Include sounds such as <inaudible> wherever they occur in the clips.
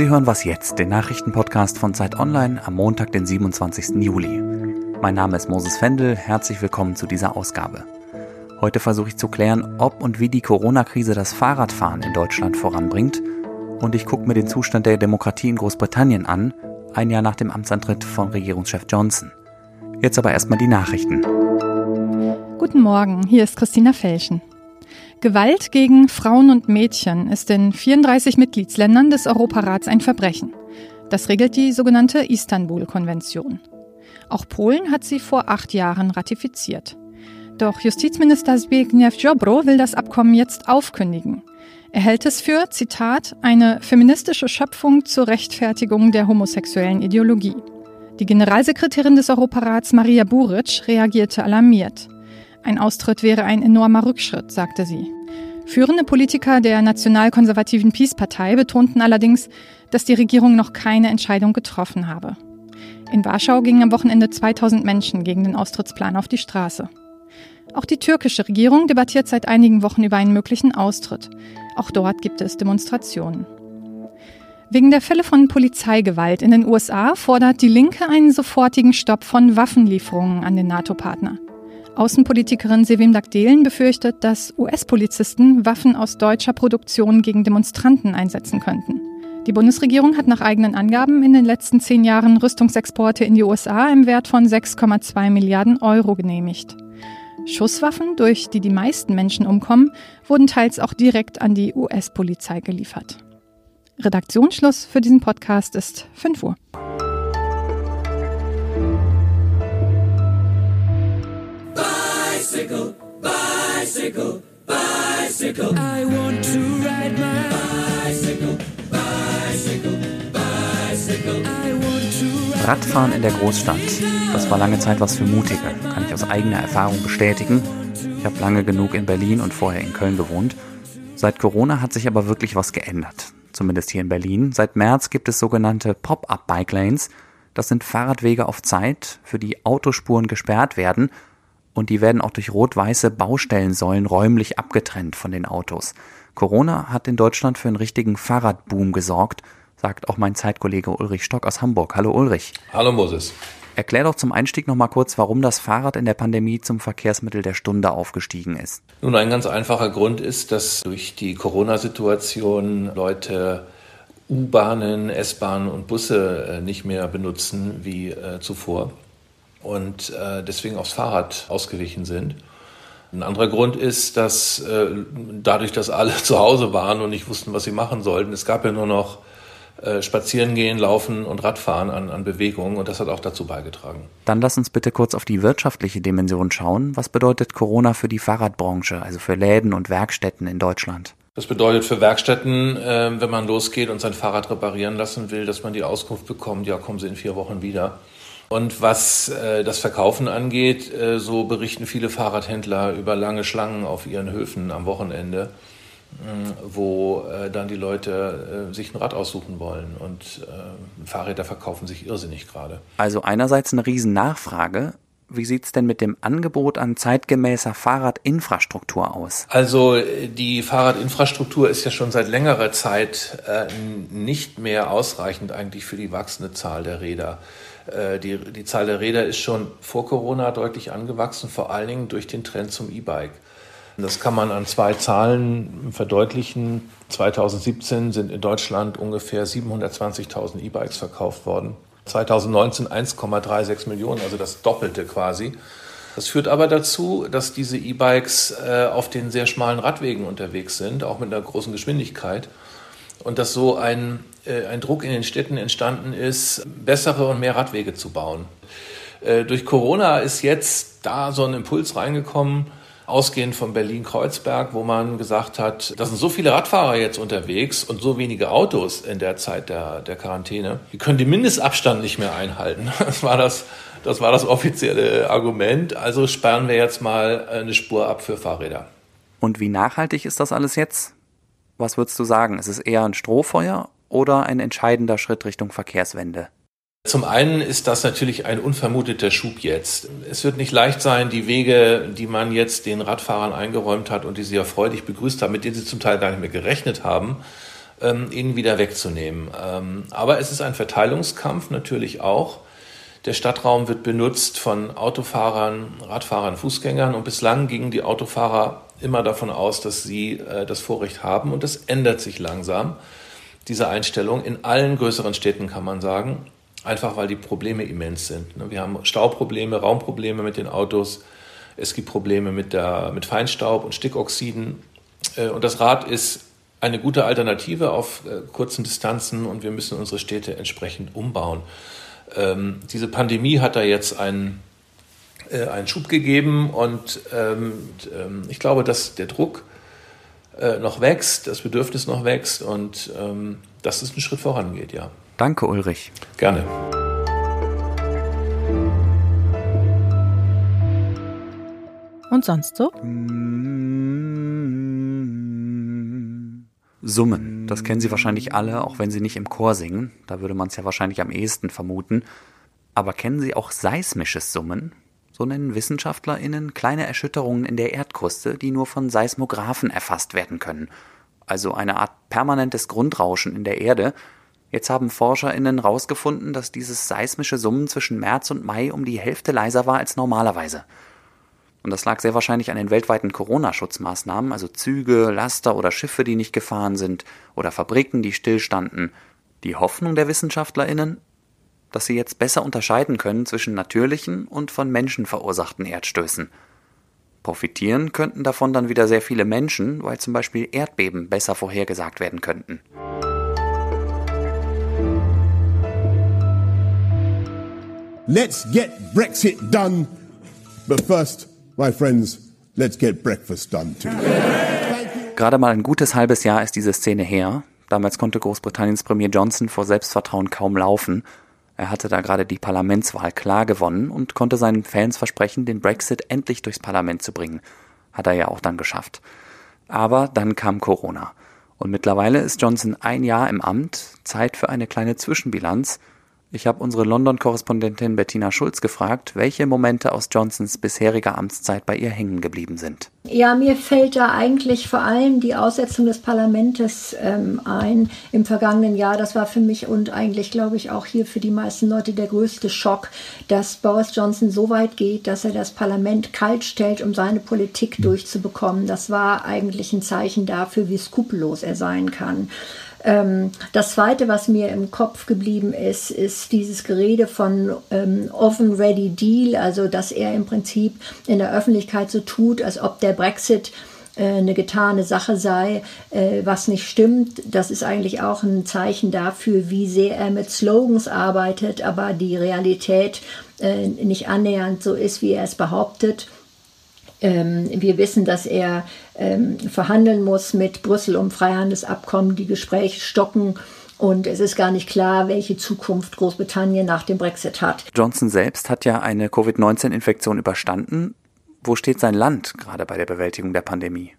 Sie hören was jetzt, den Nachrichtenpodcast von Zeit Online am Montag, den 27. Juli. Mein Name ist Moses Fendel, herzlich willkommen zu dieser Ausgabe. Heute versuche ich zu klären, ob und wie die Corona-Krise das Fahrradfahren in Deutschland voranbringt. Und ich gucke mir den Zustand der Demokratie in Großbritannien an, ein Jahr nach dem Amtsantritt von Regierungschef Johnson. Jetzt aber erstmal die Nachrichten. Guten Morgen, hier ist Christina Felschen. Gewalt gegen Frauen und Mädchen ist in 34 Mitgliedsländern des Europarats ein Verbrechen. Das regelt die sogenannte Istanbul-Konvention. Auch Polen hat sie vor acht Jahren ratifiziert. Doch Justizminister Zbigniew Ziobro will das Abkommen jetzt aufkündigen. Er hält es für, Zitat, eine feministische Schöpfung zur Rechtfertigung der homosexuellen Ideologie. Die Generalsekretärin des Europarats Maria Buric reagierte alarmiert. Ein Austritt wäre ein enormer Rückschritt, sagte sie. Führende Politiker der nationalkonservativen Peace-Partei betonten allerdings, dass die Regierung noch keine Entscheidung getroffen habe. In Warschau gingen am Wochenende 2000 Menschen gegen den Austrittsplan auf die Straße. Auch die türkische Regierung debattiert seit einigen Wochen über einen möglichen Austritt. Auch dort gibt es Demonstrationen. Wegen der Fälle von Polizeigewalt in den USA fordert die Linke einen sofortigen Stopp von Waffenlieferungen an den NATO-Partner. Außenpolitikerin Sevim Dagdelen befürchtet, dass US-Polizisten Waffen aus deutscher Produktion gegen Demonstranten einsetzen könnten. Die Bundesregierung hat nach eigenen Angaben in den letzten zehn Jahren Rüstungsexporte in die USA im Wert von 6,2 Milliarden Euro genehmigt. Schusswaffen, durch die die meisten Menschen umkommen, wurden teils auch direkt an die US-Polizei geliefert. Redaktionsschluss für diesen Podcast ist 5 Uhr. Bicycle, bicycle, bicycle. I want to ride my bicycle, bicycle, bicycle. I want to ride Radfahren in der Großstadt. Das war lange Zeit was für Mutige, kann ich aus eigener Erfahrung bestätigen. Ich habe lange genug in Berlin und vorher in Köln gewohnt. Seit Corona hat sich aber wirklich was geändert. Zumindest hier in Berlin. Seit März gibt es sogenannte Pop-up Bike Lanes. Das sind Fahrradwege auf Zeit, für die Autospuren gesperrt werden und die werden auch durch rot-weiße Baustellensäulen räumlich abgetrennt von den Autos. Corona hat in Deutschland für einen richtigen Fahrradboom gesorgt, sagt auch mein Zeitkollege Ulrich Stock aus Hamburg. Hallo Ulrich. Hallo Moses. Erklär doch zum Einstieg noch mal kurz, warum das Fahrrad in der Pandemie zum Verkehrsmittel der Stunde aufgestiegen ist. Nun, ein ganz einfacher Grund ist, dass durch die Corona-Situation Leute U-Bahnen, S-Bahnen und Busse äh, nicht mehr benutzen wie äh, zuvor und äh, deswegen aufs Fahrrad ausgewichen sind. Ein anderer Grund ist, dass äh, dadurch, dass alle <laughs> zu Hause waren und nicht wussten, was sie machen sollten, es gab ja nur noch äh, Spazieren gehen, Laufen und Radfahren an, an Bewegungen und das hat auch dazu beigetragen. Dann lass uns bitte kurz auf die wirtschaftliche Dimension schauen. Was bedeutet Corona für die Fahrradbranche, also für Läden und Werkstätten in Deutschland? Das bedeutet für Werkstätten, äh, wenn man losgeht und sein Fahrrad reparieren lassen will, dass man die Auskunft bekommt, ja, kommen Sie in vier Wochen wieder. Und was äh, das Verkaufen angeht, äh, so berichten viele Fahrradhändler über lange Schlangen auf ihren Höfen am Wochenende, äh, wo äh, dann die Leute äh, sich ein Rad aussuchen wollen. Und äh, Fahrräder verkaufen sich irrsinnig gerade. Also einerseits eine Riesennachfrage, wie sieht es denn mit dem Angebot an zeitgemäßer Fahrradinfrastruktur aus? Also die Fahrradinfrastruktur ist ja schon seit längerer Zeit äh, nicht mehr ausreichend eigentlich für die wachsende Zahl der Räder. Äh, die, die Zahl der Räder ist schon vor Corona deutlich angewachsen, vor allen Dingen durch den Trend zum E-Bike. Das kann man an zwei Zahlen verdeutlichen. 2017 sind in Deutschland ungefähr 720.000 E-Bikes verkauft worden. 2019 1,36 Millionen, also das Doppelte quasi. Das führt aber dazu, dass diese E-Bikes äh, auf den sehr schmalen Radwegen unterwegs sind, auch mit einer großen Geschwindigkeit. Und dass so ein, äh, ein Druck in den Städten entstanden ist, bessere und mehr Radwege zu bauen. Äh, durch Corona ist jetzt da so ein Impuls reingekommen, ausgehend von Berlin-Kreuzberg, wo man gesagt hat, da sind so viele Radfahrer jetzt unterwegs und so wenige Autos in der Zeit der, der Quarantäne, die können den Mindestabstand nicht mehr einhalten. <laughs> Das war das, das war das offizielle Argument. Also sperren wir jetzt mal eine Spur ab für Fahrräder. Und wie nachhaltig ist das alles jetzt? Was würdest du sagen? Ist es eher ein Strohfeuer oder ein entscheidender Schritt Richtung Verkehrswende? Zum einen ist das natürlich ein unvermuteter Schub jetzt. Es wird nicht leicht sein, die Wege, die man jetzt den Radfahrern eingeräumt hat und die sie ja freudig begrüßt haben, mit denen sie zum Teil gar nicht mehr gerechnet haben, ähm, ihn wieder wegzunehmen. Ähm, aber es ist ein Verteilungskampf natürlich auch. Der Stadtraum wird benutzt von Autofahrern, Radfahrern, Fußgängern und bislang gingen die Autofahrer immer davon aus, dass sie äh, das Vorrecht haben und das ändert sich langsam, diese Einstellung. In allen größeren Städten kann man sagen, einfach weil die Probleme immens sind. Ne? Wir haben Stauprobleme, Raumprobleme mit den Autos, es gibt Probleme mit, der, mit Feinstaub und Stickoxiden äh, und das Rad ist eine gute Alternative auf äh, kurzen Distanzen und wir müssen unsere Städte entsprechend umbauen. Ähm, diese Pandemie hat da jetzt einen, äh, einen Schub gegeben und ähm, ähm, ich glaube, dass der Druck noch wächst, das Bedürfnis noch wächst und dass es einen Schritt vorangeht, ja. Danke, Ulrich. Gerne. Und sonst so? Summen. Das kennen Sie wahrscheinlich alle, auch wenn Sie nicht im Chor singen. Da würde man es ja wahrscheinlich am ehesten vermuten. Aber kennen Sie auch seismisches Summen? So nennen WissenschaftlerInnen kleine Erschütterungen in der Erdkruste, die nur von Seismographen erfasst werden können. Also eine Art permanentes Grundrauschen in der Erde. Jetzt haben ForscherInnen herausgefunden, dass dieses seismische Summen zwischen März und Mai um die Hälfte leiser war als normalerweise. Und das lag sehr wahrscheinlich an den weltweiten Corona-Schutzmaßnahmen, also Züge, Laster oder Schiffe, die nicht gefahren sind, oder Fabriken, die stillstanden. Die Hoffnung der WissenschaftlerInnen, dass sie jetzt besser unterscheiden können zwischen natürlichen und von Menschen verursachten Erdstößen. Profitieren könnten davon dann wieder sehr viele Menschen, weil zum Beispiel Erdbeben besser vorhergesagt werden könnten. Let's get Brexit done, but first My friends, let's get breakfast done too. Gerade mal ein gutes halbes Jahr ist diese Szene her. Damals konnte Großbritanniens Premier Johnson vor Selbstvertrauen kaum laufen. Er hatte da gerade die Parlamentswahl klar gewonnen und konnte seinen Fans versprechen, den Brexit endlich durchs Parlament zu bringen. Hat er ja auch dann geschafft. Aber dann kam Corona. Und mittlerweile ist Johnson ein Jahr im Amt, Zeit für eine kleine Zwischenbilanz ich habe unsere London-Korrespondentin Bettina Schulz gefragt, welche Momente aus Johnsons bisheriger Amtszeit bei ihr hängen geblieben sind. Ja, mir fällt da eigentlich vor allem die Aussetzung des Parlaments ähm, ein im vergangenen Jahr. Das war für mich und eigentlich, glaube ich, auch hier für die meisten Leute der größte Schock, dass Boris Johnson so weit geht, dass er das Parlament kalt stellt, um seine Politik durchzubekommen. Das war eigentlich ein Zeichen dafür, wie skrupellos er sein kann. Ähm, das Zweite, was mir im Kopf geblieben ist, ist dieses Gerede von ähm, Oven Ready Deal, also dass er im Prinzip in der Öffentlichkeit so tut, als ob der Brexit äh, eine getane Sache sei, äh, was nicht stimmt. Das ist eigentlich auch ein Zeichen dafür, wie sehr er mit Slogans arbeitet, aber die Realität äh, nicht annähernd so ist, wie er es behauptet. Ähm, wir wissen, dass er ähm, verhandeln muss mit Brüssel um Freihandelsabkommen, die Gespräche stocken. Und es ist gar nicht klar, welche Zukunft Großbritannien nach dem Brexit hat. Johnson selbst hat ja eine Covid-19-Infektion überstanden. Wo steht sein Land gerade bei der Bewältigung der Pandemie?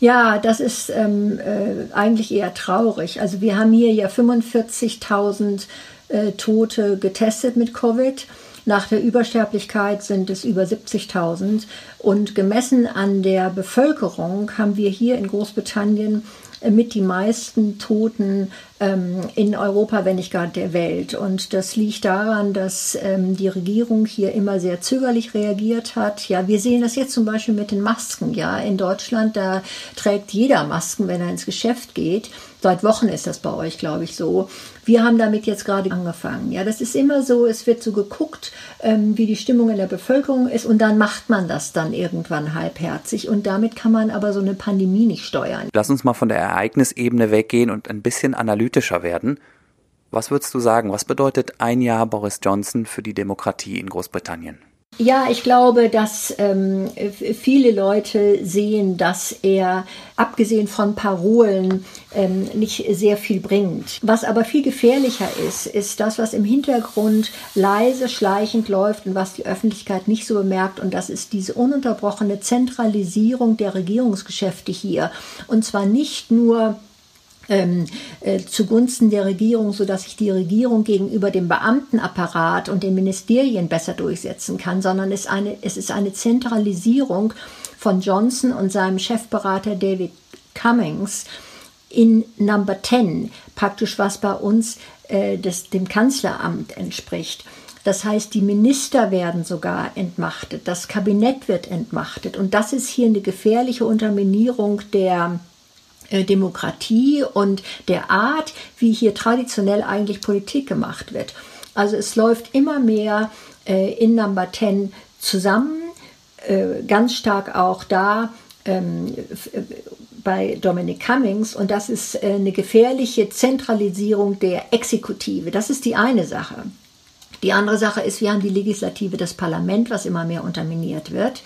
Ja, das ist ähm, äh, eigentlich eher traurig. Also wir haben hier ja 45.000 äh, Tote getestet mit Covid. Nach der Übersterblichkeit sind es über 70.000 und gemessen an der Bevölkerung haben wir hier in Großbritannien äh, mit die meisten Toten in Europa, wenn nicht gar der Welt. Und das liegt daran, dass ähm, die Regierung hier immer sehr zögerlich reagiert hat. Ja, wir sehen das jetzt zum Beispiel mit den Masken. Ja, in Deutschland, da trägt jeder Masken, wenn er ins Geschäft geht. Seit Wochen ist das bei euch, glaube ich, so. Wir haben damit jetzt gerade angefangen. Ja, das ist immer so, es wird so geguckt, ähm, wie die Stimmung in der Bevölkerung ist und dann macht man das dann irgendwann halbherzig und damit kann man aber so eine Pandemie nicht steuern. Lass uns mal von der Ereignisebene weggehen und ein bisschen analytischer werden. Was würdest du sagen, was bedeutet ein Jahr Boris Johnson für die Demokratie in Großbritannien? Ja, ich glaube, dass ähm, viele Leute sehen, dass er abgesehen von Parolen ähm, nicht sehr viel bringt. Was aber viel gefährlicher ist, ist das, was im Hintergrund leise, schleichend läuft und was die Öffentlichkeit nicht so bemerkt. Und das ist diese ununterbrochene Zentralisierung der Regierungsgeschäfte hier. Und zwar nicht nur ähm, äh, zugunsten der Regierung, so dass sich die Regierung gegenüber dem Beamtenapparat und den Ministerien besser durchsetzen kann, sondern es, eine, es ist eine Zentralisierung von Johnson und seinem Chefberater David Cummings in Number 10, praktisch was bei uns äh, des, dem Kanzleramt entspricht. Das heißt, die Minister werden sogar entmachtet, das Kabinett wird entmachtet. Und das ist hier eine gefährliche Unterminierung der Demokratie und der Art, wie hier traditionell eigentlich Politik gemacht wird. Also es läuft immer mehr äh, in Number 10 zusammen, äh, ganz stark auch da ähm, bei Dominic Cummings und das ist äh, eine gefährliche Zentralisierung der Exekutive. Das ist die eine Sache. Die andere Sache ist, wir haben die Legislative, das Parlament, was immer mehr unterminiert wird.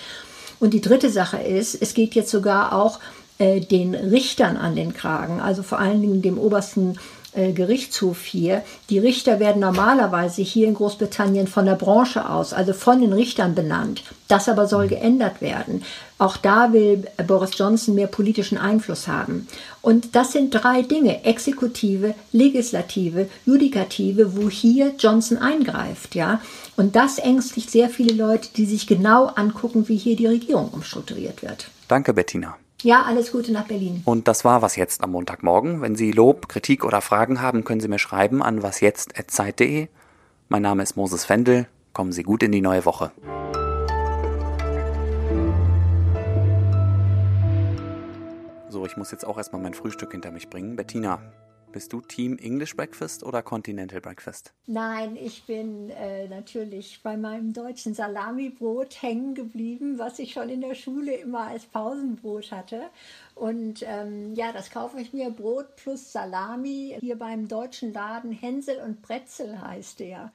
Und die dritte Sache ist, es geht jetzt sogar auch äh, den Richtern an den Kragen, also vor allen Dingen dem obersten äh, Gerichtshof hier. Die Richter werden normalerweise hier in Großbritannien von der Branche aus, also von den Richtern benannt. Das aber soll geändert werden. Auch da will Boris Johnson mehr politischen Einfluss haben. Und das sind drei Dinge, Exekutive, Legislative, Judikative, wo hier Johnson eingreift, ja. Und das ängstigt sehr viele Leute, die sich genau angucken, wie hier die Regierung umstrukturiert wird. Danke, Bettina. Ja, alles Gute nach Berlin. Und das war was jetzt am Montagmorgen. Wenn Sie Lob, Kritik oder Fragen haben, können Sie mir schreiben an wasjetzt.zeit.de. Mein Name ist Moses Fendel. Kommen Sie gut in die neue Woche. So, ich muss jetzt auch erstmal mein Frühstück hinter mich bringen. Bettina, bist du Team English Breakfast oder Continental Breakfast? Nein, ich bin äh, natürlich bei meinem deutschen Salamibrot hängen geblieben, was ich schon in der Schule immer als Pausenbrot hatte. Und ähm, ja, das kaufe ich mir Brot plus Salami hier beim deutschen Laden Hänsel und Bretzel heißt der.